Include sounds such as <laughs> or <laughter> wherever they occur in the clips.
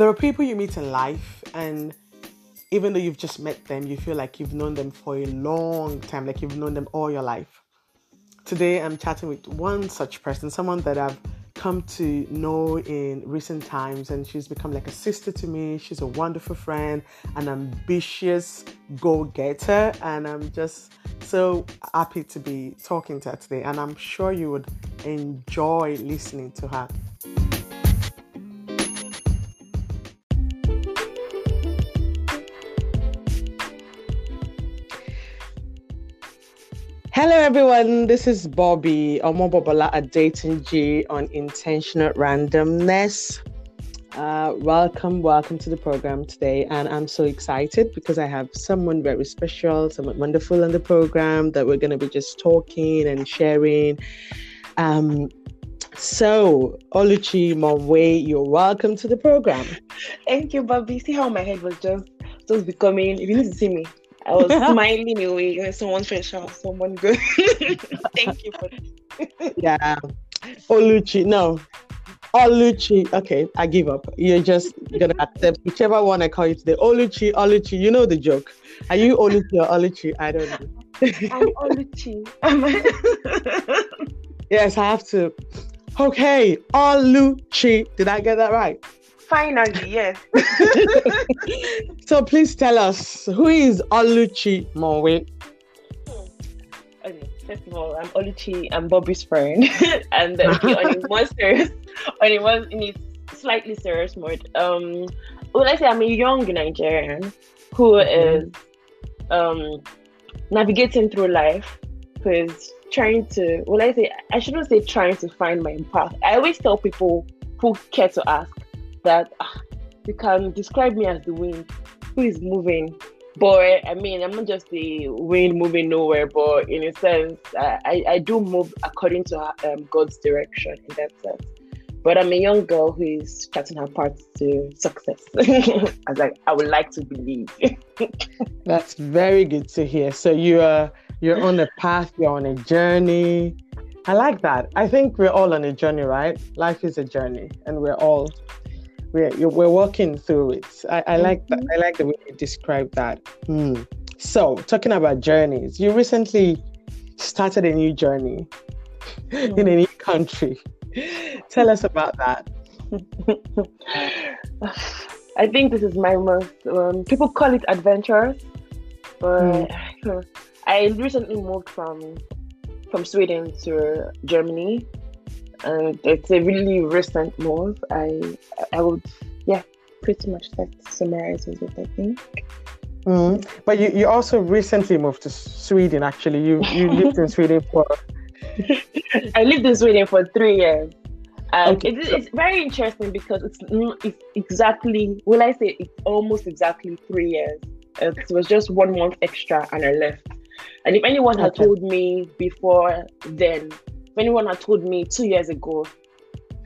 there are people you meet in life, and even though you've just met them, you feel like you've known them for a long time, like you've known them all your life. Today, I'm chatting with one such person, someone that I've come to know in recent times, and she's become like a sister to me. She's a wonderful friend, an ambitious go getter, and I'm just so happy to be talking to her today. And I'm sure you would enjoy listening to her. Hello, everyone. This is Bobby Omobobola at Dating G on Intentional Randomness. Uh, welcome, welcome to the program today. And I'm so excited because I have someone very special, someone wonderful on the program that we're going to be just talking and sharing. Um, so, Oluchi Monwe, you're welcome to the program. Thank you, Bobby. See how my head was just just becoming. If you need to see me, I was <laughs> smiling away when someone special, someone good. <laughs> Thank you for this. yeah. Oluchi, no. Oluchi. Okay, I give up. You're just gonna accept whichever one I call you today. Oluchi, Oluchi. You know the joke. Are you Oluchi or Oluchi? I don't know. I'm Oluchi. <laughs> yes, I have to. Okay, Oluchi. Did I get that right? Finally, yes. <laughs> so please tell us who is Oluchi Monwe? Okay, first of all, I'm Oluchi. I'm Bobby's friend, <laughs> and okay, on a more serious, on a more in a slightly serious mode. Um, well, I say I'm a young Nigerian who mm-hmm. is um navigating through life, who is trying to. Well, I say I shouldn't say trying to find my path. I always tell people who care to ask that ah, you can describe me as the wind who is moving. But I mean, I'm not just the wind moving nowhere, but in a sense, I, I do move according to um, God's direction in that sense. But I'm a young girl who is charting her path to success. <laughs> as I, I would like to believe. <laughs> That's very good to hear. So you are you're on a path, you're on a journey. I like that. I think we're all on a journey, right? Life is a journey, and we're all we're we're working through it. I, I like that. I like the way you describe that. Hmm. So, talking about journeys, you recently started a new journey mm. <laughs> in a new country. Tell us about that. <laughs> I think this is my most. Um, people call it adventurous, but mm. <laughs> I recently moved from from Sweden to Germany and it's a really recent move. I I would yeah, pretty much that summarizes it. I think. Mm. But you, you also recently moved to Sweden. Actually, you you <laughs> lived in Sweden for. <laughs> I lived in Sweden for three years. And okay. it, it's very interesting because it's, it's exactly, will I say, it's almost exactly three years. It was just one month extra and I left. And if anyone had told me before then if anyone had told me two years ago,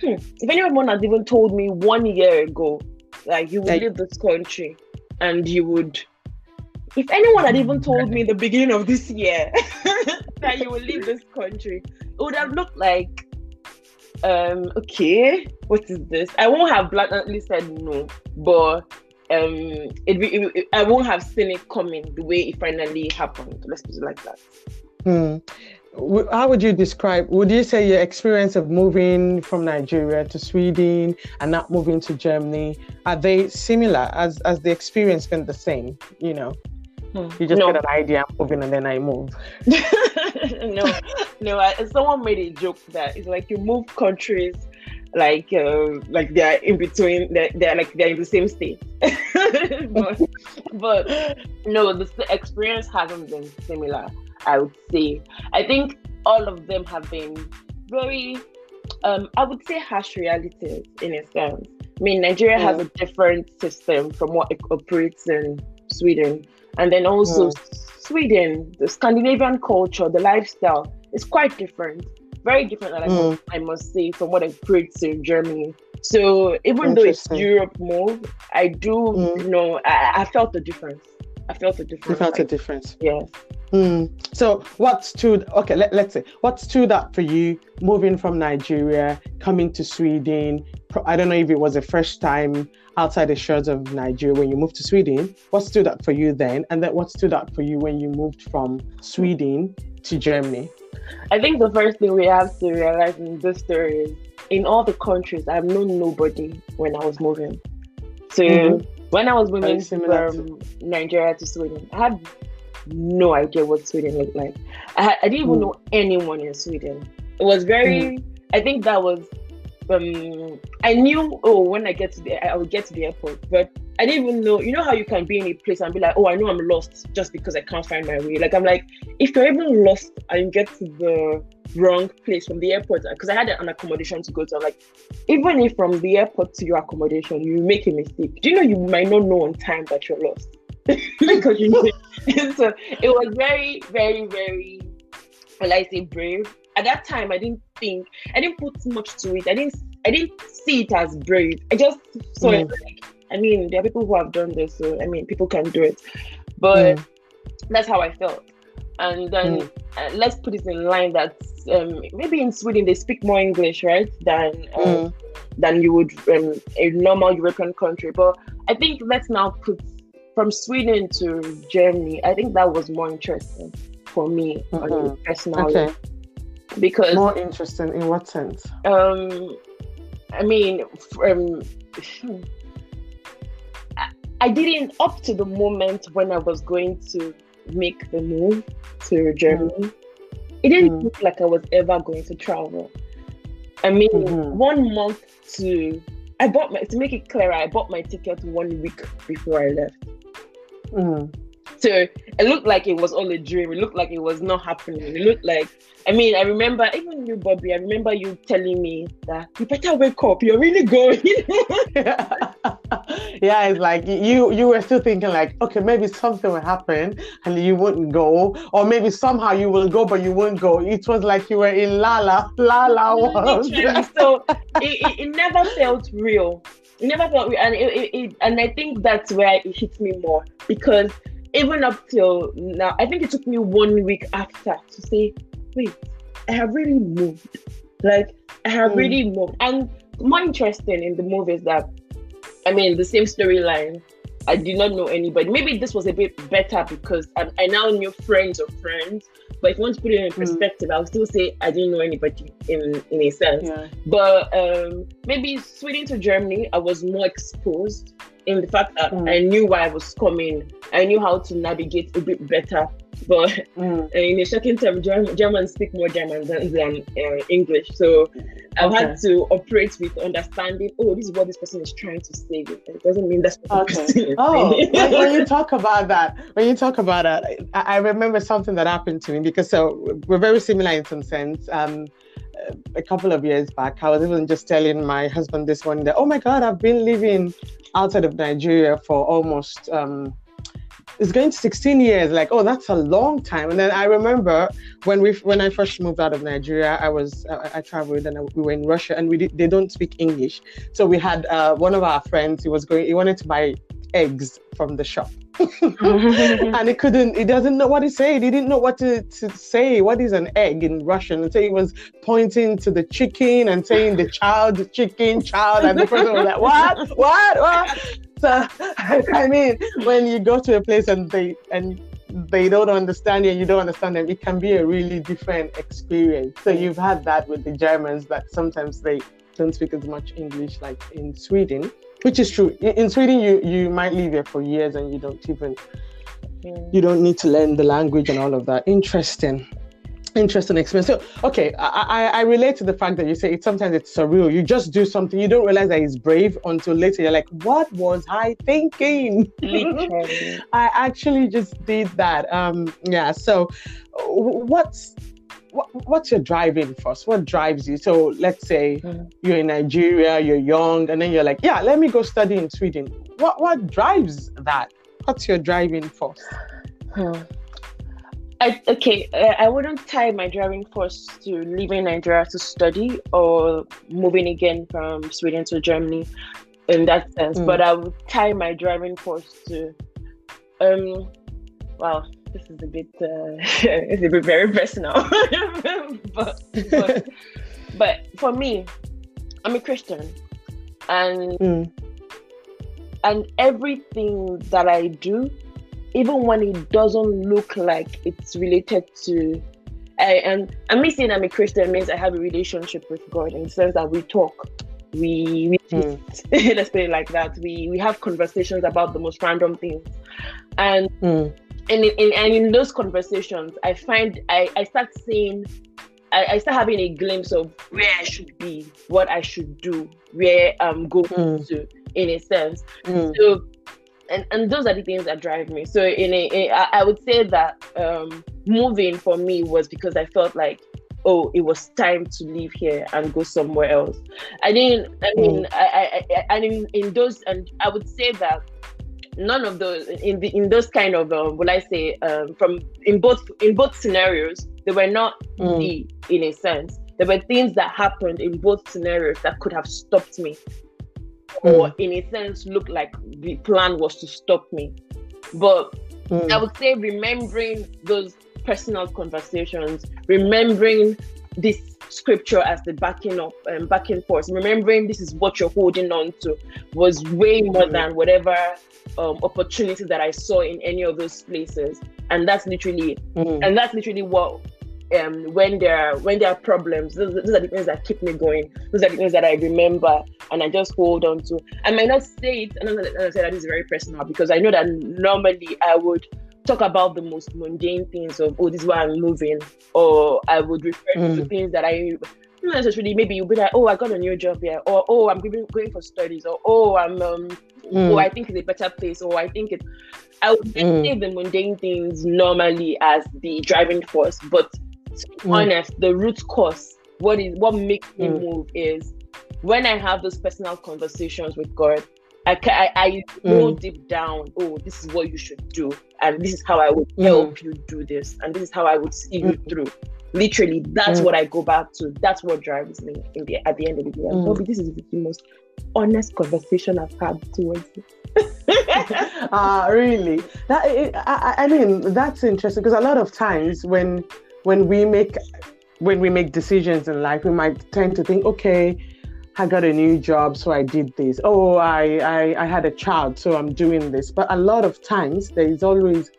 hmm, if anyone had even told me one year ago, like you would like, leave this country and you would, if anyone had even told me the beginning of this year <laughs> that you would leave this country, it would have looked like, um, okay, what is this? I won't have blatantly said no, but um, it, it, it, I won't have seen it coming the way it finally happened. Let's put it like that. Hmm how would you describe would you say your experience of moving from nigeria to sweden and not moving to germany are they similar? As as the experience been the same you know? Hmm. you just no. get an idea i'm moving and then i move. <laughs> No. No I, someone made a joke that it's like you move countries like uh, like they're in between they're, they're like they're in the same state. <laughs> But, but no the experience hasn't been similar I would say. I think all of them have been very, um, I would say, harsh realities in a sense. I mean, Nigeria has a different system from what it operates in Sweden. And then also, Sweden, the Scandinavian culture, the lifestyle is quite different. Very different, I, must, I must say, from what it operates in Germany. So even though it's Europe move, I do mm. know I, I felt the difference I felt a difference. You felt a difference. Yes. Mm. So what stood okay, let, let's say what stood up for you moving from Nigeria, coming to Sweden? I don't know if it was the first time outside the shores of Nigeria when you moved to Sweden. What stood up for you then? And then what stood up for you when you moved from Sweden to Germany? I think the first thing we have to realize in this story is in all the countries, I've known nobody when I was moving. So mm-hmm. When I was moving from Nigeria to Sweden, I had no idea what Sweden looked like. I, had, I didn't even mm. know anyone in Sweden. It was very. Mm. I think that was. Um, I knew. Oh, when I get to the, I would get to the airport, but I didn't even know. You know how you can be in a place and be like, oh, I know I'm lost just because I can't find my way. Like I'm like, if you're even lost and you get to the wrong place from the airport, because I had an accommodation to go to. I'm like, even if from the airport to your accommodation you make a mistake, do you know you might not know on time that you're lost <laughs> because you know. <laughs> so it was very, very, very. Well, I say brave. At that time, I didn't think. I didn't put much to it. I didn't. I didn't see it as brave. I just saw mm. it like I mean, there are people who have done this, so I mean, people can do it. But mm. that's how I felt. And then mm. uh, let's put it in line that um, maybe in Sweden they speak more English, right, than um, mm. than you would um, a normal European country. But I think let's now put from Sweden to Germany. I think that was more interesting for me mm-hmm. personally. Okay. Because more interesting in what sense? Um, I mean, from I didn't up to the moment when I was going to make the move to Germany. Mm. It didn't mm. look like I was ever going to travel. I mean, mm-hmm. one month to I bought my to make it clearer, I bought my ticket one week before I left. Mm. So it looked like it was all a dream. It looked like it was not happening. It looked like, I mean, I remember even you, Bobby. I remember you telling me that you better wake up. You're really going. <laughs> <laughs> yeah, it's like you you were still thinking like, okay, maybe something will happen and you wouldn't go, or maybe somehow you will go but you won't go. It was like you were in la la la la world. so it, it, it never felt real. It never felt real, and it, it, it and I think that's where it hits me more because even up till now, I think it took me one week after to say, wait, I have really moved. Like, I have mm. really moved. And more interesting in the movie is that, I mean, the same storyline. I did not know anybody. Maybe this was a bit better because I, I now knew friends of friends. But if you want to put it in mm. perspective, mm. I'll still say I didn't know anybody in in a sense. Yeah. But um, maybe Sweden to Germany, I was more exposed in the fact that mm. I knew why I was coming. I knew how to navigate a bit better. But mm. in a shocking term, German, Germans speak more German than, than uh, English. So I've okay. had to operate with understanding, oh, this is what this person is trying to say. It doesn't mean that's what okay. Oh, <laughs> when, when, you talk about that, when you talk about that, I, I, remember something that happened to me because so we're very similar in some sense. Um, a couple of years back, I was even just telling my husband this one day, oh my God, I've been living outside of Nigeria for almost um, it's going to 16 years like oh that's a long time. And then i remember when we when i first moved out of nigeria i was i, I traveled and I, we were in russia and we did, they don't speak english. So we had uh, one of our friends he was going he wanted to buy eggs from the shop. <laughs> And he couldn't he doesn't know what he said he didn't know what to, to say. What is an egg in russian? And so he was pointing to the chicken and saying the child the chicken child. And the person was like what? What? What <laughs> i mean when you go to a place and they and they don't understand you and you don't understand them it can be a really different experience so you've had that with the germans that sometimes they don't speak as much english like in sweden which is true. In, in, Sweden, you you might live here for years and you don't even you don't need to learn the language and all of that. Interesting. Interesting experience. So, okay, I, I, I relate to the fact that you say it sometimes it's surreal. You just do something, you don't realize that it's brave until later. You're like, what was I thinking? <laughs> I actually just did that. Um, yeah. So, what's what, what's your driving force? What drives you? So let's say mm. you're in Nigeria, you're young, and then you're like, yeah, let me go study in Sweden. What what drives that? What's your driving force? Hmm. I, okay, uh, I wouldn't tie my driving force to leaving Nigeria to study or moving again from Sweden to Germany in that sense, mm. but I would tie my driving force to um, well, this is a bit uh, <laughs> it's a bit very personal, <laughs> but, but <laughs> but for me, I'm a Christian, and Mm. and everything that I do, even when it doesn't look like it's related to, I, and and me saying I'm a Christian means I have a relationship with God in the sense that we talk, we, we Mm. <laughs> let's put it like that. We we have conversations about the most random things, and Mm. and in, in and in those conversations, I find I I start seeing. I, I start having a glimpse of where I should be, what I should do, where I'm going Mm. to, in a sense. Mm. So, and, and those are the things that drive me. So, in a, in- I I would say that um, moving for me was because I felt like, oh, it was time to leave here and go somewhere else. I didn't. I mean, I, I, I, and in, in those, and I would say that none of those in the in those kind of um, will I say um, from in both in both scenarios they were not Mm. me in a sense. There were things that happened in both scenarios that could have stopped me, or in a sense looked like the plan was to stop me. But I Mm. would say remembering those personal conversations, remembering this scripture as the backing up and backing force, remembering this is what you're holding on to was way more Mm. than whatever um, opportunity that I saw in any of those places. And that's literally it Mm. and that's literally what um when there are when there are problems those, those are the things that keep me going those are the things that i remember and i just hold on to i might not say it and i say that is very personal because i know that normally i would talk about the most mundane things of oh this is why i'm moving or i would refer to Mm. things that i not necessarily maybe you'll be like oh i got a new job here or oh i'm going, going for studies or oh i'm um oh, I think it's a better place, or I think it. I would Mm. say the mundane things normally as the driving force, but to be Mm. honest, the root cause, what is what makes me Mm. move is when I have those personal conversations with God. I I, I know Mm. deep down, oh, this is what you should do, and this is how I would Mm. help you do this, and this is how I would see you through. Literally, that's Mm. what I go back to. That's what drives me in the at the end of the day. Mm. Bobby, this is the most honest conversation I've had towards you. <laughs> Ah, really? That I, I, I mean, that's interesting because a lot of times when when we make when we make decisions in life, we might tend to think, okay, I got a new job, so I did this. Oh, I I, I had a child, so I'm doing this. But a lot of times there is always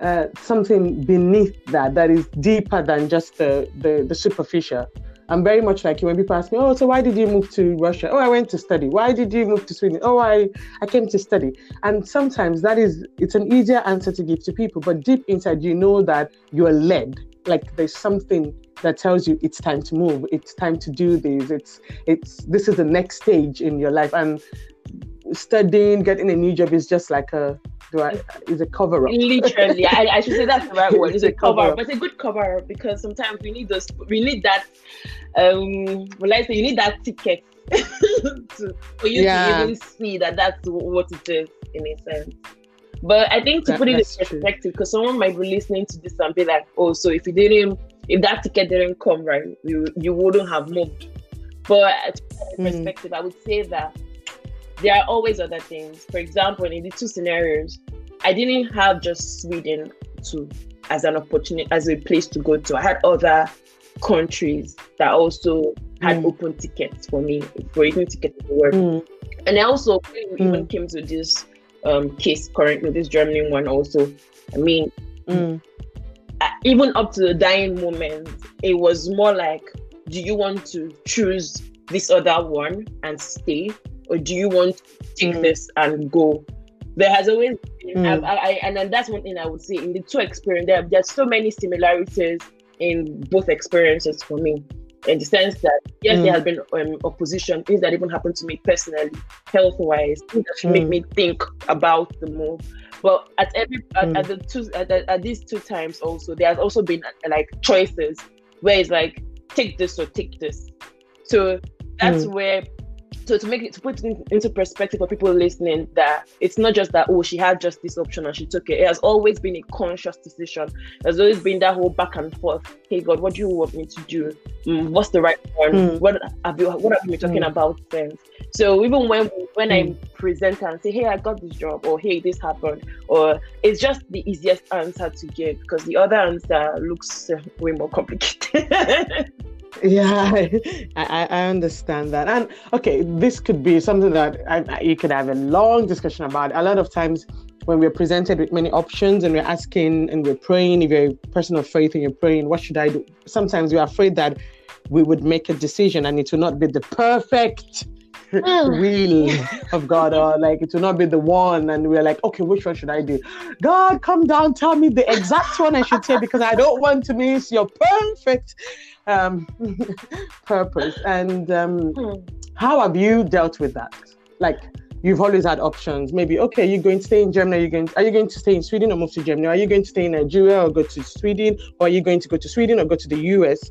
uh, something beneath that that is deeper than just the, the the superficial. I'm very much like you when people ask me, oh, so why did you move to Russia? Oh, I went to study. Why did you move to Sweden? Oh, I, I came to study. And sometimes that is, it's an easier answer to give to people, but deep inside, you know that you're led. Like there's something that tells you it's time to move. It's time to do this. It's, it's, this is the next stage in your life. And studying, getting a new job is just like a, do I, is a cover up. Literally, I, I should say that's the right word. <laughs> It's a cover up, but it's a good cover up because sometimes we need those. We need that. Um, well, I say you need that ticket <laughs> to, for you Yeah. to even see that that's what it is in a sense. But I think to That- put it in perspective, because someone might be listening to this and be like, "Oh, so if you didn't, if that ticket didn't come right, you you wouldn't have moved." But to put it in Mm. perspective, I would say that there are always other things. For example, in the two scenarios, I didn't have just Sweden to as an opportunity as a place to go to. I had other countries that also had Mm. open tickets for me for even to get to work. Mm, And I also when we Mm. even came to this um, case currently, this Germany one also. I mean, mm, uh, even up to the dying moment, it was more like, do you want to choose this other one and stay, or do you want to take Mm. this and go? There has always been, Mm. I, I, and then that's one thing I would say in the two experiences. There, there's so many similarities in both experiences for me. In the sense that yes, there Mm. has been um, opposition, things that even happened to me personally, health wise, things that should make Mm. me think about the move. But at every at, Mm. at the two at, the- at these two times also there has also been uh, like choices where it's like take this or take this. So that's where so to make it to put it into perspective for people listening that it's not just that oh she had just this option and she took it. It has always been a conscious decision. There's always been that whole back and forth. Hey god what do you want me to do? Mm, what's the right one? Mm. what have you what have you been talking mm. about then so even when when i present and say hey i got this job or hey this happened or it's just the easiest answer to give because the other answer looks uh, way more complicated <laughs> yeah <laughs> I, I understand that and okay this could be something that I, you could have a long discussion about a lot of times when we're presented with many options and we're asking and we're praying if you're a person of faith and you're praying what should i do sometimes we're afraid that we would make a decision and it will not be the perfect mm. will of God, or like it will not be the one, and we're like, okay, which one should I do? God, come down, tell me the exact one I should say because I don't want to miss your perfect um, <laughs> purpose. And um, hmm. how have you dealt with that? Like, you've always had options. Maybe, okay, you're going to stay in Germany. Are you going? To, are you going to stay in Sweden or move to Germany? Are you going to stay in Nigeria or go to Sweden? Or are you going to go to Sweden or go to the US?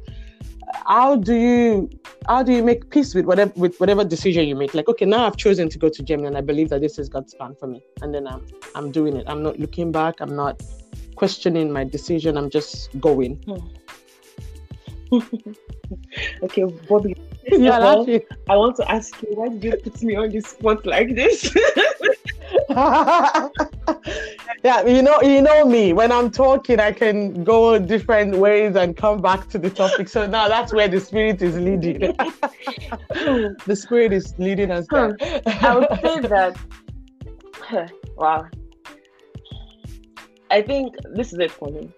How do you how do you make peace with whatever with whatever decision you make? Like, okay, now I've chosen to go to Germany, and I believe that this is God's plan for me, and then I'm I'm doing it. I'm not looking back. I'm not questioning my decision. I'm just going. Hmm. <laughs> okay, Bobby. Yeah, all, I want to ask you, why did you put me on the spot like this? <laughs> yeah, you know, you know me. When I'm talking, I can go different ways and come back to the topic. So now that's where the spirit is leading. <laughs> the spirit is leading us. There. I would say that. wow. I think this is it for me.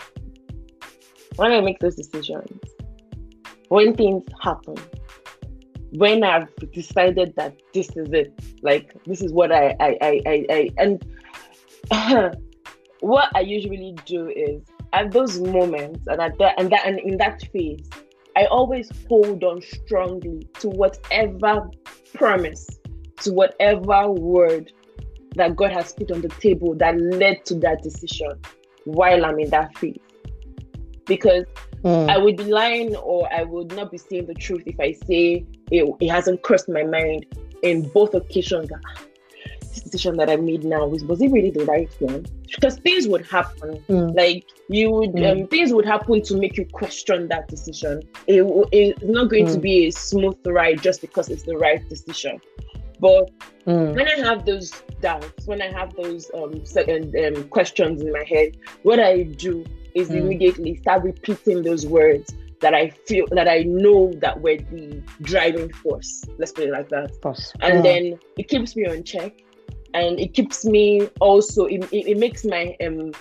When I make those decisions, when things happen, when I've decided that this is it, like this is what I I I, I, I and <laughs> what I usually do is at those moments and at that and that and in that phase, I always hold on strongly to whatever promise, to whatever word that God has put on the table that led to that decision while I'm in that phase. Because Mm. I would be lying or I would not be saying the truth if I say it, it hasn't crossed my mind in both occasions. Ah, this decision that I made now was was it really the right one? Because things would happen, mm. like you would mm. um, things would happen to make you question that decision. It, it's not going to mm. be a smooth ride just because it's the right decision. But mm. when I have those doubts, when I have those um, second, um, questions in my head, what I do is mm. immediately start repeating those words that I feel that I know that were the driving force. Let's put it like that. Force. And then it keeps me on check, and it keeps me also. It, it, it, makes my um,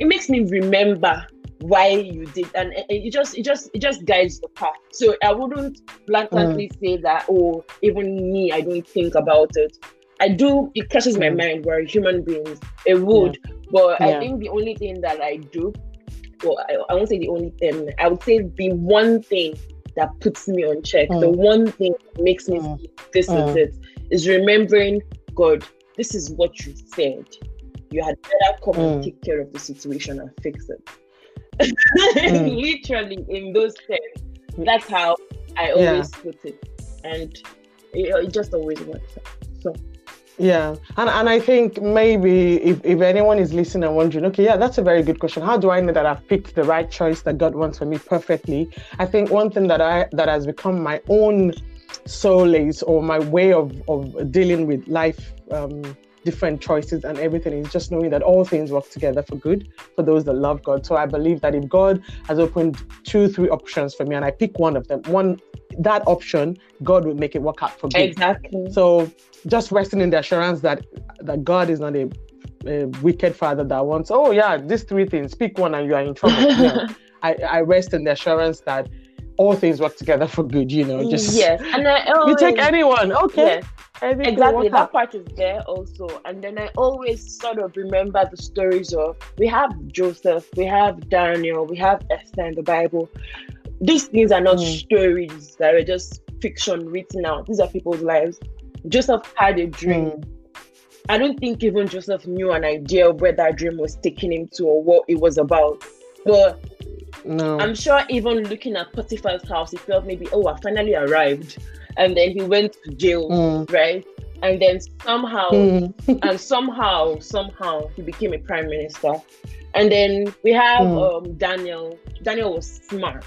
it makes me remember why you did, and it, it just it just it just guides the path. So I wouldn't blatantly mm. say that. Oh, even me, I don't think about it. I do. It crosses my mm. mind. We're human beings. It would, yeah. but yeah. I think the only thing that I do well, I, I won't say the only thing. I would say the one thing that puts me on check, mm. the one thing that makes me mm. this mm. is it, is remembering God. This is what you said. You had better come and mm. take care of the situation and fix it. Mm. <laughs> Literally, in those terms, that's how I always yeah. put it, and it, it just always works. So. Yeah, and and I think maybe if, if anyone is listening and wondering, okay, yeah, that's a very good question. How do I know that I've picked the right choice that God wants for me perfectly? I think one thing that I that has become my own solace or my way of of dealing with life um, different choices and everything is just knowing that all things work together for good for those that love God. So I believe that if God has opened two, three options for me and I pick one of them, one that option, God will make it work out for good. Exactly. So just resting in the assurance that that God is not a, a wicked father that wants, oh yeah, these three things, pick one and you are in trouble. <laughs> I, I rest in the assurance that all things work together for good, you know. Just yes, and I always, <laughs> you take anyone, okay. Yes. Exactly, that part is there also. And then I always sort of remember the stories of we have Joseph, we have Daniel, we have Esther in the Bible. These things are not mm. stories that are just fiction written out. These are people's lives. Joseph had a dream. Mm. I don't think even Joseph knew an idea of where that dream was taking him to or what it was about. But No. I'm sure even looking at Potiphar's house, he felt maybe, oh, I finally arrived. And then he went to jail, Mm. right? And then somehow, Mm. <laughs> and somehow, somehow, he became a prime minister. And then we have Mm. um, Daniel. Daniel was smart.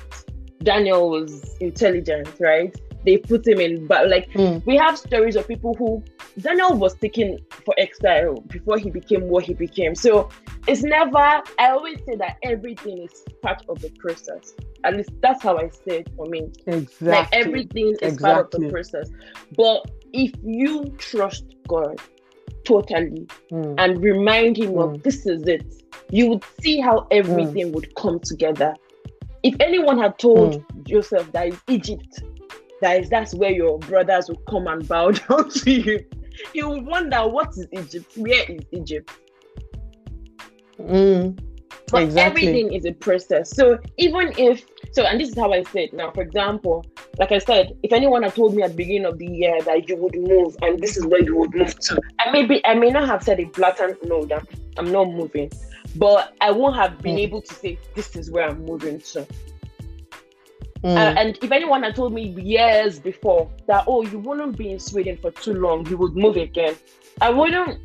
Daniel was intelligent, right? They put him in, but like Mm. we have stories of people who Daniel was taken for exile before he became what he became. So it's never, I always say that everything is part of the process. At least that's how I say it for me. Exactly. Like everything is part of the process. But if you trust God totally Mm. and remind Him of Mm. this is it, you would see how everything would come together. If anyone had told Mm. Joseph that is Egypt, that is that's where your brothers will come and bow <laughs> down to you, you would wonder what is Egypt? Where is Egypt? Mm. But Exactly. everything is a process. So even if so, and this is how I said. it now. For example, like I said, if anyone had told me at the beginning of the year that you would move and this is where you would move to, I maybe I may not have said a blatant no that I'm not moving, but I won't have been Mm. able to say this is where I'm moving to. Mm. Uh, and if anyone had told me years before that, oh, you wouldn't be in Sweden for too long, you would move again, I wouldn't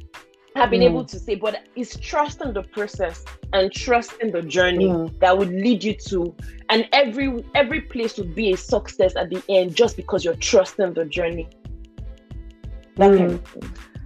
have been Mm. able to say. But it's trusting the process and trusting the journey Mm. that would lead you to, and every every place would be a success at the end just because you're trusting the journey. That kind Mm. of thing.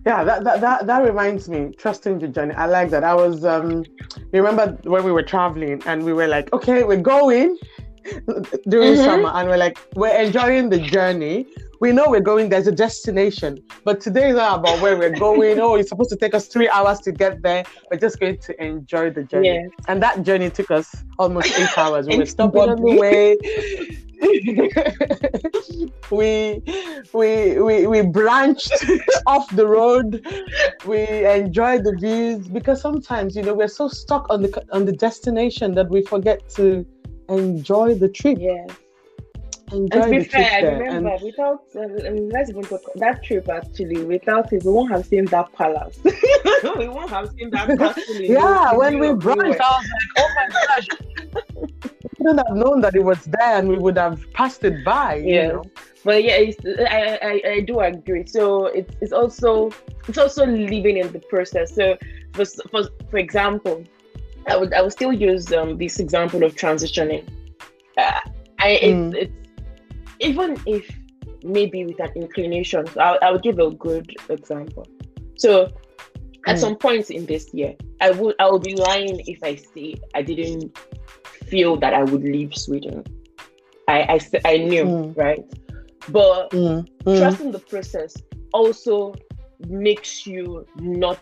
Yeah, that, that that that reminds me, trusting the journey. I like that. I was um you remember when we were traveling and we were like, okay, we're going <laughs> during Mhm. summer and we're like, we're enjoying the journey. We know we're going, there's a destination. But today is not about where we're going. oh, it's supposed to take us three hours to get there. We're just going to enjoy the journey. Yes. And that journey took us almost eight hours. We were stopping on the way. <laughs> we we we we branched <laughs> off the road. We enjoyed the views because sometimes you know we're so stuck on the on the destination that we forget to enjoy the trip. Yes. Enjoy And to be the trip fair, I there. remember And without uh, um, let's even talk that trip actually. Without it, we won't have seen that palace. <laughs> we won't have seen that <laughs> castle. in yeah, the when we middle of branched, I was like, oh my gosh. <laughs> We wouldn't have known that it was there and we would have passed it by. you Yeah. know? But yeah, it's, I, I I do agree. So it's it's also it's also living in the process. So for for, for example, I would I would still use um this example of transitioning. Uh, I it's, Mm. it's even if maybe with an inclination. So I'll, I'll give a good example. So at Mm. some point in this year, I would I would be lying if I say I didn't feel that I would leave Sweden. I I knew Mm. right, but Mm, mm, trusting the process also makes you not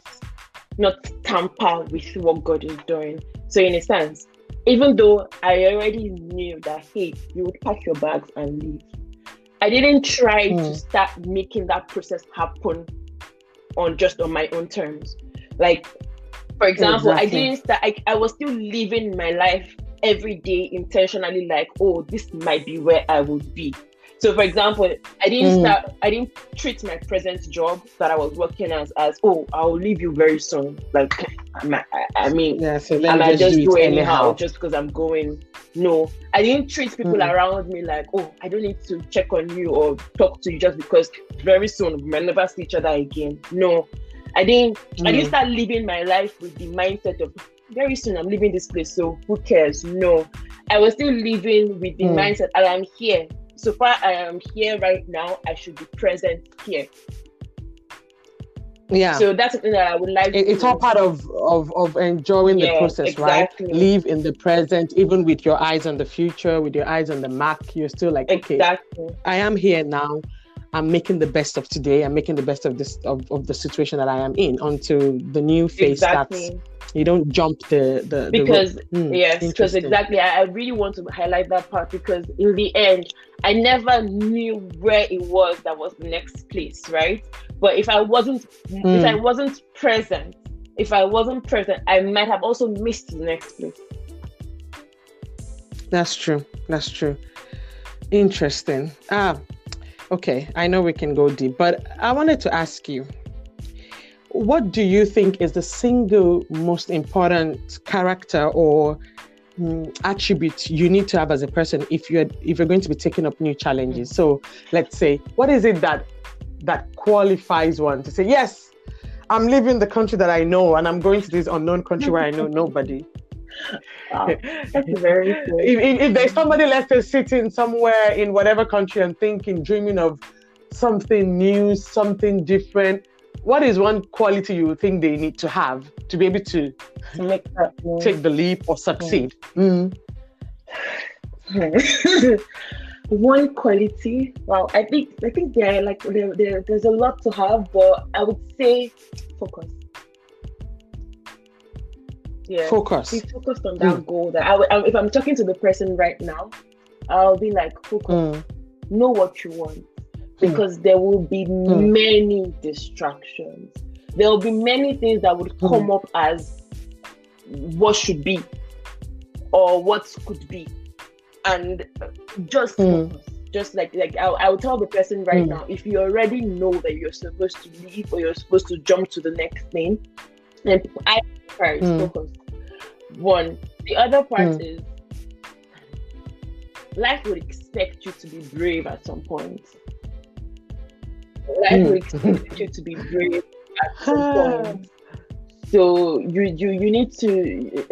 not tamper with what God is doing. So in a sense, even though I already knew that hey, you would pack your bags and leave, I didn't try to Mm. start making that process happen on just on my own terms. Like for example, I didn't start I, I was still living my life every day intentionally like, oh, this might be where I would be. So for example, I didn't Mm. start I didn't treat my present job that I was working as as oh I'll leave you very soon. Like I, I mean Yeah, so I might me just do do it anyhow anyhow. just because I'm going. No, I didn't treat people Mm. around me like, oh, I don't need to check on you or talk to you just because very soon we might never see each other again. No, I didn't. I didn't Mm. start living my life with the mindset of very soon I'm leaving this place, so who cares? No, I was still living with the Mm. mindset I am here. So far, I am here right now. I should be present here. Yeah. So that's something that I would like. It- it's all part of of, of enjoying the process exactly. right live in the present even with your eyes on the future with your eyes on the mark you're still like okay i am here now i'm making the best of today i'm making the best of this of, of the situation that i am in onto the new phase Exactly. starts you don't jump the the, the because Hmm, yes because exactly I, I really want to highlight that part because in the end i never knew where it was that was the next place right but if i wasn't if Mm. i wasn't present if i wasn't present i might have also missed the next place That's true. That's true. Interesting. Ah, okay. I know we can go deep, but I wanted to ask you what do you think is the single most important character or mm, attributes you need to have as a person if you're if you're going to be taking up new challenges. So let's say, what is it that that qualifies one to say, yes, I'm leaving the country that I know and I'm going to this unknown country where I know nobody. Wow, <laughs> that's very. If, if, if there's somebody let's say sitting somewhere in whatever country and thinking, dreaming of something new, something different, what is one quality you think they need to have to be able to, to make that move. take the leap or succeed? Mm. <laughs> one quality well i think i think there like there, there there's a lot to have but i would say focus Focus. be focused on that goal that I, I, if i'm talking to the person right now i'll be like focus. Mm. know what you want. Because there will be many distractions. There will be many things that would come up as what should be or what could be. And just Mm. focus. Just like like I, I would tell the person right Mm. now if you already know that you're supposed to leave or you're supposed to jump to the next thing then i first Mm. focus one the other part Mm. is life would expect you to be brave at some point life Mm. would expect you to be brave at some <laughs> point so you you you need to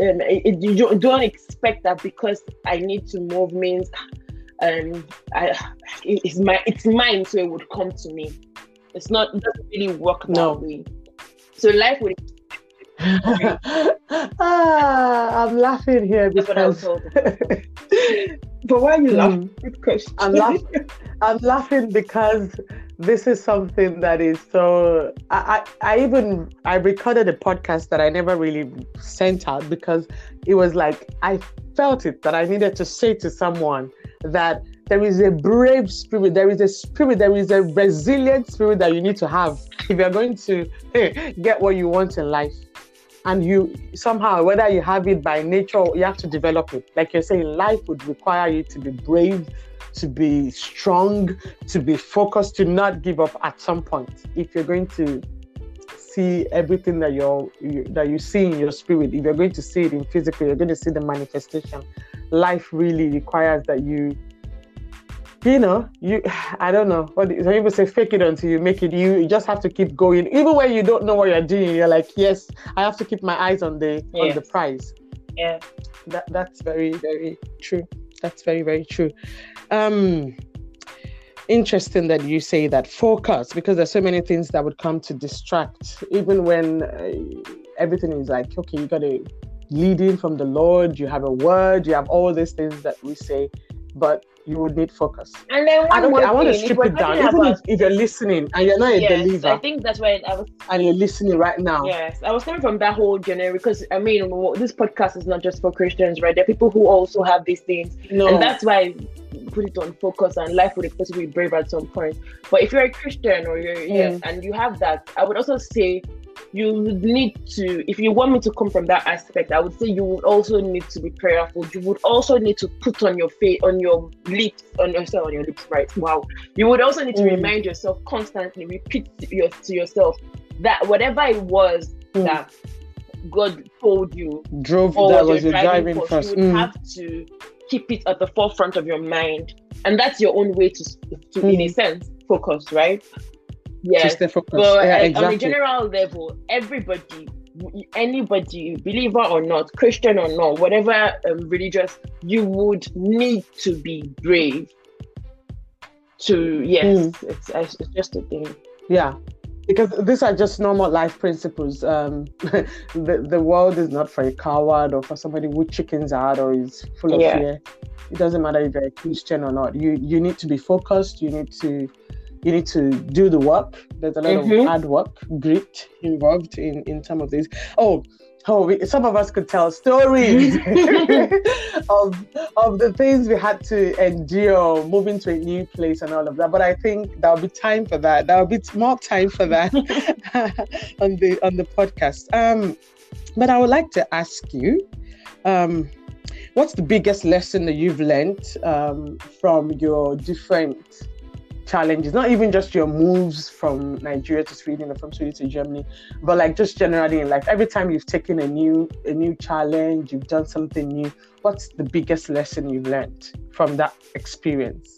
um, it, you don't, expect that because I need to move means um I it's my it's mine so it would come to me. It's not it doesn't really work that No. way. So life would <laughs> ah, I'm laughing here that's I was because. <laughs> But why are you laughing? Good question. I'm laughing. <laughs> I'm laughing because this is something that is so. I, I, I even I recorded a podcast that I never really sent out because it was like I felt it that I needed to say to someone that there is a brave spirit, there is a spirit, there is a resilient spirit that you need to have if you're going to get what you want in life. And you somehow, whether you have it by nature, you have to develop it. Like you're saying, life would require you to be brave, to be strong, to be focused, to not give up at some point. If you're going to see everything that you're you, that you see in your spirit, if you're going to see it in physical, you're going to see the manifestation. Life really requires that you, you know, you <sighs> I don't know. What some people say, fake it until you make it. You, you just have to keep going, even when you don't know what you're doing. You're like, yes, I have to keep my eyes on the on the prize. Yeah. that that's very very true. That's very very true. Um interesting that you say that. Focus because there's so many things that would come to distract. Even when uh, everything is like okay you got to lead in from the lord. You have a word. You have all these things that we say. But you would need focus. And then i don't i want to strip it down. even if, if you're listening and you're not a yes, I think that's why I was and you're listening right now. Yes, I was coming from that whole generic because I mean, this podcast is not just for Christians, right? There are people who also have these things, no. And that's why I put it on focus and life would you be brave at some point. But if you're a Christian or you're yes, mm. and you have that, I would also say you would need to, if you want me to come from that aspect, I would say you would also need to be prayerful. You would also need to put on your face, on your lips, on your sorry, on your lips, right? Wow. You would also need to Mm. remind yourself constantly, repeat to, your, to yourself that whatever it was Mm. that God told you drove that was your driving force, force you would Mm. have to keep it at the forefront of your mind, and that's your own way to, to in a Mm. sense, focus, right? To stay focused But yeah uh, on a general level, everybody, anybody, believer or not, Christian or not, whatever um, religious, you would need to be brave. To yes, it's, it's just a thing. Yeah, because these are just normal life principles. Um, <laughs> the the world is not for a coward or for somebody who chickens out or is full of Yeah. fear. It doesn't matter if you're a Christian or not. You you need to be focused. You need to you need to do the work. There's a lot Mhm. of hard work, grit involved in in some of these. Oh. Oh, we, some of us could tell stories <laughs> <laughs> of of the things we had to endure moving to a new place and all of that. But I think there'll be time for that. There'll be more time for that <laughs> on the on the podcast. Um, but I would like to ask you, um, what's the biggest lesson that you've learned um, from your different challenges, not even just your moves from Nigeria to Sweden or from Sweden to Germany, but like just generally in life. Every time you've taken a new a new challenge, you've done something new. What's the biggest lesson you've learned from that experience,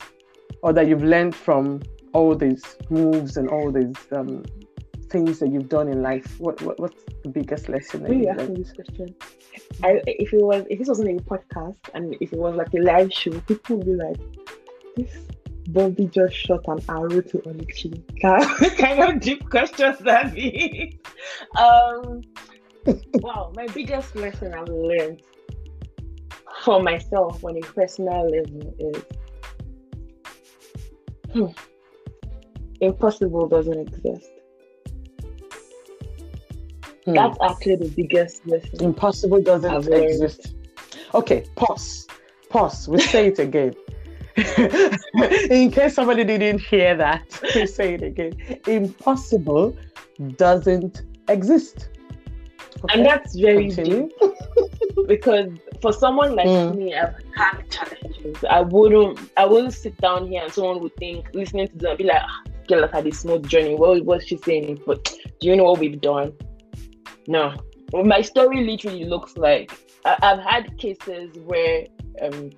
or that you've learned from all these moves and all these um, things that you've done in life? What, what what's the biggest lesson? That you asking this question? I, if it was if this wasn't a podcast and if it was like a live show, people would be like, "This Bobby just shot an arrow to Oluchi." kind of deep questions that be. Um, wow, my biggest lesson I've learned for myself on a personal level is hmm, impossible doesn't exist. Hmm. That's actually the biggest lesson. Impossible doesn't exist. Okay, pause. Pause. We say it again. <laughs> In case somebody didn't hear that, <laughs> we say it again. Impossible doesn't exist. Okay. And that's very Continue. deep. <laughs> because for someone like mm. me, I've had challenges. I wouldn't I wouldn't sit down here and someone would think, listening to them, be like, ah, girl had a smooth journey. What was she saying? But do you know what we've done? No. My story literally looks like I, have had cases where um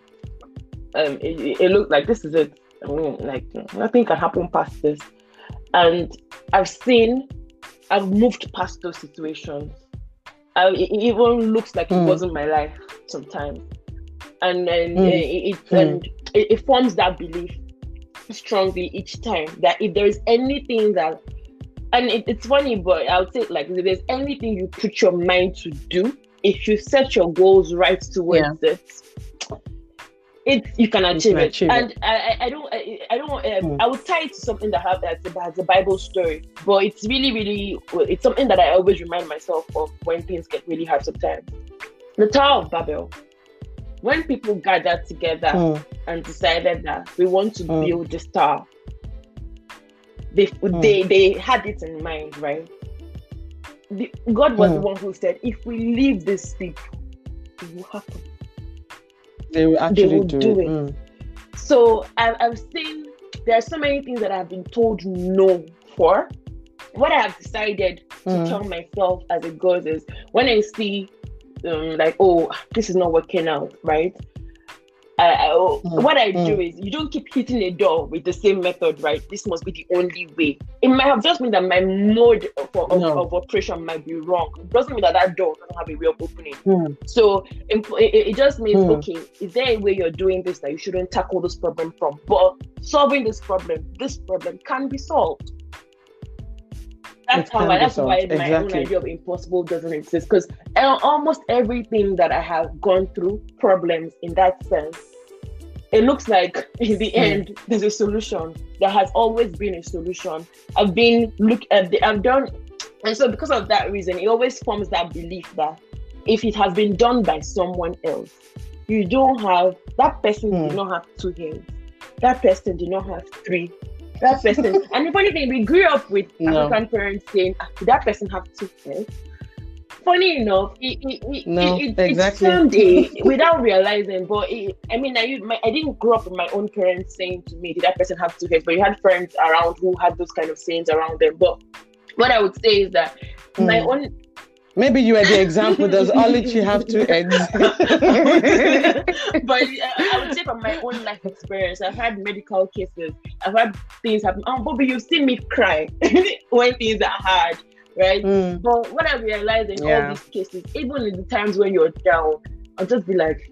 um it, it looked like this is it. I mean, like nothing can happen past this. And I've seen I've moved past those situations. I, it even looks like mm. it hmm. wasn't my life sometimes. And then mm. it, it, mm. and it, it forms that belief strongly each time that if there is anything that and it, it's funny, but I would say like if there's anything you put your mind to do, if you set your goals right towards yeah. it, it you can achieve, it. achieve and it. And I, I don't, I, I don't, um, mm. I would tie it to something that have that has a Bible story, but it's really, really, it's something that I always remind myself of when things get really hard sometimes. The Tower of Babel. When people gathered together mm. and decided that we want to mm. build this tower, they mm. they they had it in mind, right? The, God was mm. the hmm. one who said, "If we leave this people, it will happen." They will actually they will do, do it. it. Mm. So I've, I've seen there are so many things that I've been told no for. What I have decided to hmm. tell myself as it goes is when I see um, like, oh, this is not working out, right? Mm. what I mm. do is you don't keep hitting a door with the same method, right? This must be the only way. It might have just been that my mode for, of, no. of, operation might be wrong. It doesn't mean that that door doesn't have a way of opening. Mm. So it, it, just means, mm. okay, is there a way you're doing this that you shouldn't tackle this problem from? But solving this problem, this problem can be solved. That's how I, that's why my exactly. own idea of impossible doesn't exist because almost everything that I have gone through, problems in that sense, it looks like <laughs> in the hmm. end there's a solution. There has always been a solution. I've been look at the, I've done, and so because of that reason, it always forms that belief that if it has been done by someone else, you don't have that person mm. did not have two hands. That person did not have three that person. and the funny thing, we grew up with no. African parents saying, ah, did that person have two heads? Funny enough, it, it, it, no, it, exactly. it without realizing. But I mean, I, my, I didn't grow up with my own parents saying to me, did that person have two heads? But you had friends around who had those kind of sayings around them. But what I would say is that mm. my own Maybe you are the example. Does Oluchi have two eggs? <laughs> but uh, I would say from my own life experience, I've had medical cases. I've had things happen. Oh, Bobby, you've seen me cry <laughs> when things are hard, right? Mm. But what I realized in yeah. all these cases, even in the times when you're down, I'll just be like,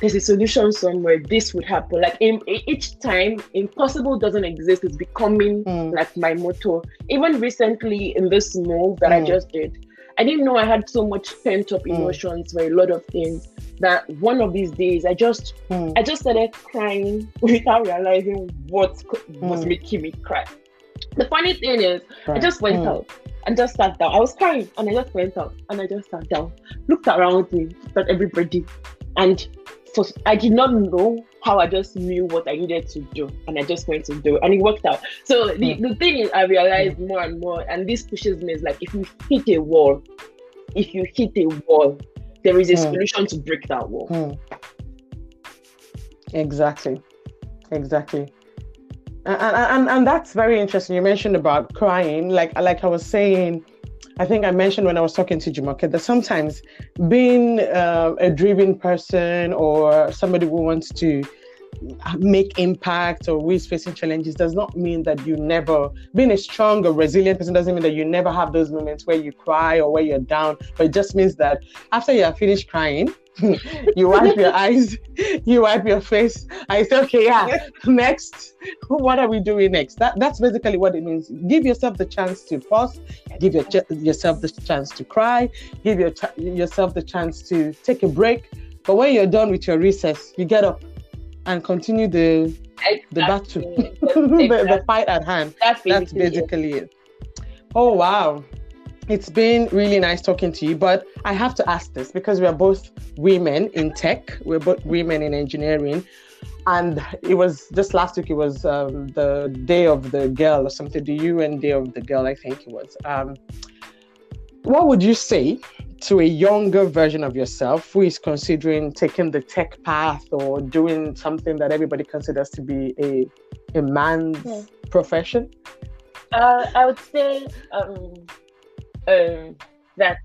there's a solution somewhere. This would happen. Like in, in each time, impossible doesn't exist. It's becoming mm. like my motto. Even recently in this move that mm. I just did, I didn't know I had so much pent up mm. emotions mm. for a lot of things that one of these days I just mm. I just started crying <laughs> without realizing what was mm. making me cry. The funny thing is, right. I just went mm. out and just sat down. I was crying and I just went out and I just sat down, looked around me at everybody, and for, I did not know how I just knew what I needed to do and I just went to do it and it worked out. So the, mm. the thing is I realized mm. more and more and this pushes me is like if you hit a wall, if you hit a wall, there is a mm. solution to break that wall. Exactly. Exactly. and, and and that's very interesting. You mentioned about crying, like like I was saying. I think I mentioned when I was talking to Jumoke that sometimes being uh, a driven person or somebody who wants to make impact or who is facing challenges does not mean that you never being a strong or resilient person doesn't mean that you never have those moments where you cry or where you're down but it just means that after you are finished crying you wipe your eyes you wipe your face i say okay yeah next what are we doing next that, that's basically what it means give yourself the chance to pause give your, yourself the chance to cry give your, yourself the chance to take a break but when you're done with your recess you get up and continue the exactly. the battle, exactly. <laughs> the, the, fight at hand. That's basically, That's basically it. it. Oh wow. It's been really nice talking to you, but I have to ask this because we are both women in tech. We're both women in engineering, and it was just last week. It was um, the day of the girl or something. The UN Day of the Girl, I think it was. Um, what would you say to a younger version of yourself who is considering taking the tech path or doing something that everybody considers to be a a man's yeah. profession? Uh, I would say um, um, that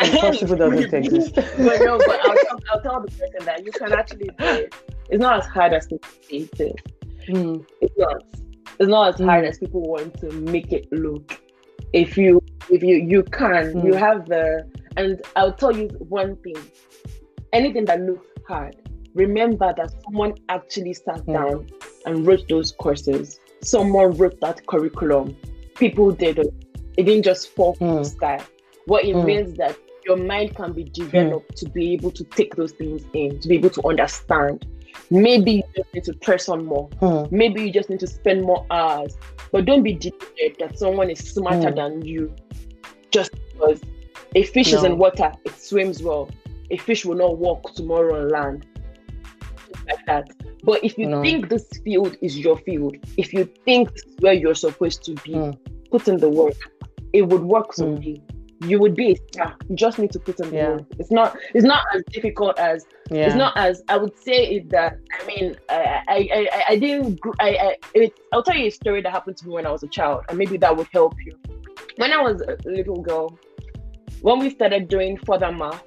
impossible <laughs> doesn't exist. but no, but I'll, tell, I'll tell the person that you can actually do it. It's not as hard as people say it is. Mm. It's not. It's not as mm. hard as people want to make it look if you if you you can mm. you have the and i'll tell you one thing anything that looks hard remember that someone actually sat mm. down and wrote those courses someone wrote that curriculum people did it it didn't just fall from mm. the sky what it mm. means that your mind can be developed to be able to take those things in to be able to understand maybe you just need to press on more mm. maybe you just need to spend more hours but don't be deluded that someone is smarter mm. than you just because a fish no. is in water, it swims well. A fish will not walk tomorrow on land. Like that. But if you no. think this field is your field, if you think this is where you're supposed to be, mm. put in the work. It would work someday. Mm you would be a star. You just need to put in the yeah. work. It's not it's not as difficult as yeah. it's not as I would say it that I mean I I I, I didn't I, I it, I'll tell you a story that happened to me when I was a child and maybe that would help you. When I was a little girl, when we started doing further math,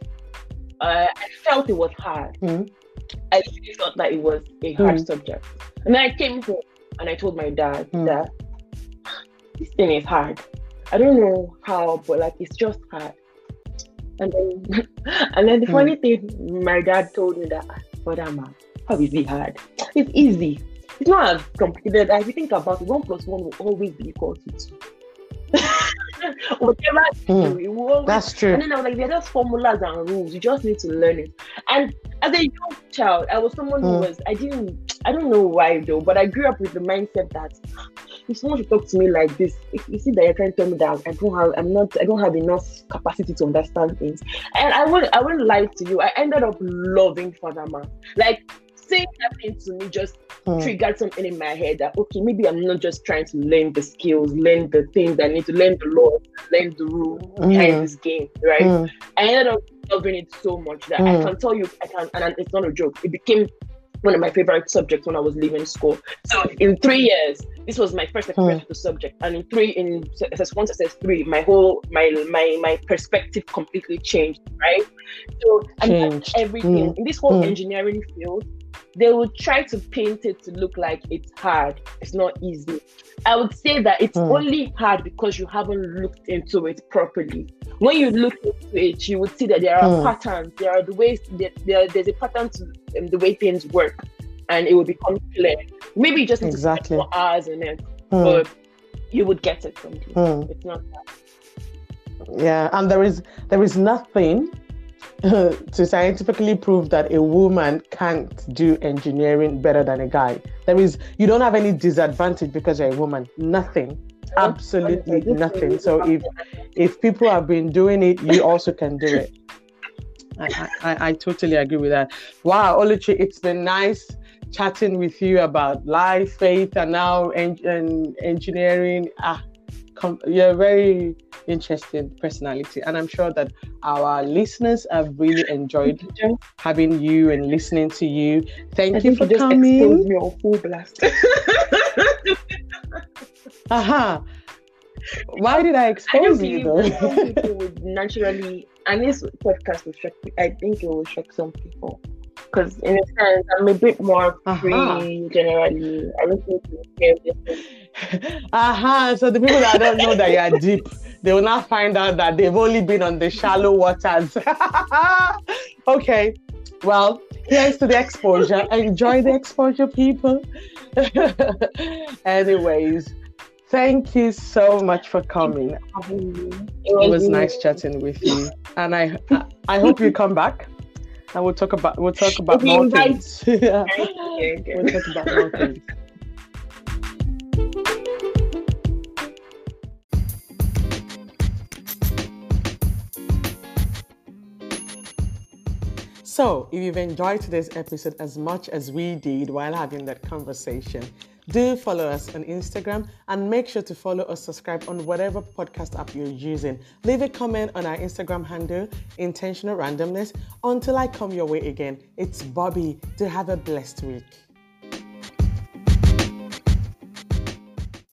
uh, I felt it was hard. Mm-hmm. I really thought that it was a hard mm-hmm. subject. And then I came home and I told my dad mm-hmm. that this thing is hard. I don't know how, but like it's just hard. And then, <laughs> and then the mm. funny thing, my dad told me that, I'm how is it hard? It's easy. It's not as complicated. If you think about it, one plus one will always be equal to two. <laughs> Whatever mm. do, always, that's true. And then I was like, they're just formulas and rules. You just need to learn it. And as a young child, I was someone mm. who hmm. was I didn't I don't know why though, but I grew up with the mindset that if someone should talk to me like this, if you see that you're trying to tell me that I don't have, I'm not, I don't have enough capacity to understand things, and I will, I won't lie to you. I ended up loving Further Math. Like saying that thing to me just mm. triggered something in my head that okay, maybe I'm not just trying to learn the skills, learn the things I need to learn the law, learn the rule mm. behind this game, right? Mm. I ended up loving it so much that I hmm. can tell you, I can, and it's not a joke. It became one of my favorite subjects when I was leaving school. So in three years, this was my first experience with the subject, and in three in SS1, SS3, my whole my my my perspective completely changed. Right. So and everything mm. in this whole engineering field, they would try to paint it to look like it's hard. It's not easy. I would say that it's mm. only hard because you haven't looked into it properly. When you look into it, you would see that there are mm. patterns. There are the ways that there, there's a pattern to um, the way things work, and it will become clear. Maybe you just need exactly. to spend more hours in it, mm. but you would get it from. Hmm. It's not that. Yeah, and there is there is nothing to scientifically prove that a woman can't do engineering better than a guy. There is, you don't have any disadvantage because you're a woman. Nothing. Absolutely nothing. So if if people have been doing it, you also can do it. I, I, I totally agree with that. Wow, Oluchi, it's been nice chatting with you about life, faith, and now en- en- engineering. Ah, com- you're a very interesting personality. And I'm sure that our listeners have really enjoyed <laughs> having you and listening to you. Thank I you for coming. me on full blast. <laughs> Aha. uh-huh. Why did I expose I you though? <laughs> people would naturally, and this podcast will shock. I think it will shock some people because in a sense I'm a bit more free uh-huh. generally. I don't think you uh-huh. so the people that don't know that you are deep, they will not find out that they've only been on the shallow waters. <laughs> okay, well, here's to the exposure. Enjoy the exposure, people. <laughs> Anyways, thank you so much for coming. It was nice chatting with you, and I I hope you come back and we'll talk about we'll talk about more things. <laughs> We'll talk about more things. So, if you've enjoyed today's episode as much as we did while having that conversation, do follow us on Instagram and make sure to follow or subscribe on whatever podcast app you're using. Leave a comment on our Instagram handle, Intentional Randomness. Until I come your way again, it's Bobby. To have a blessed week.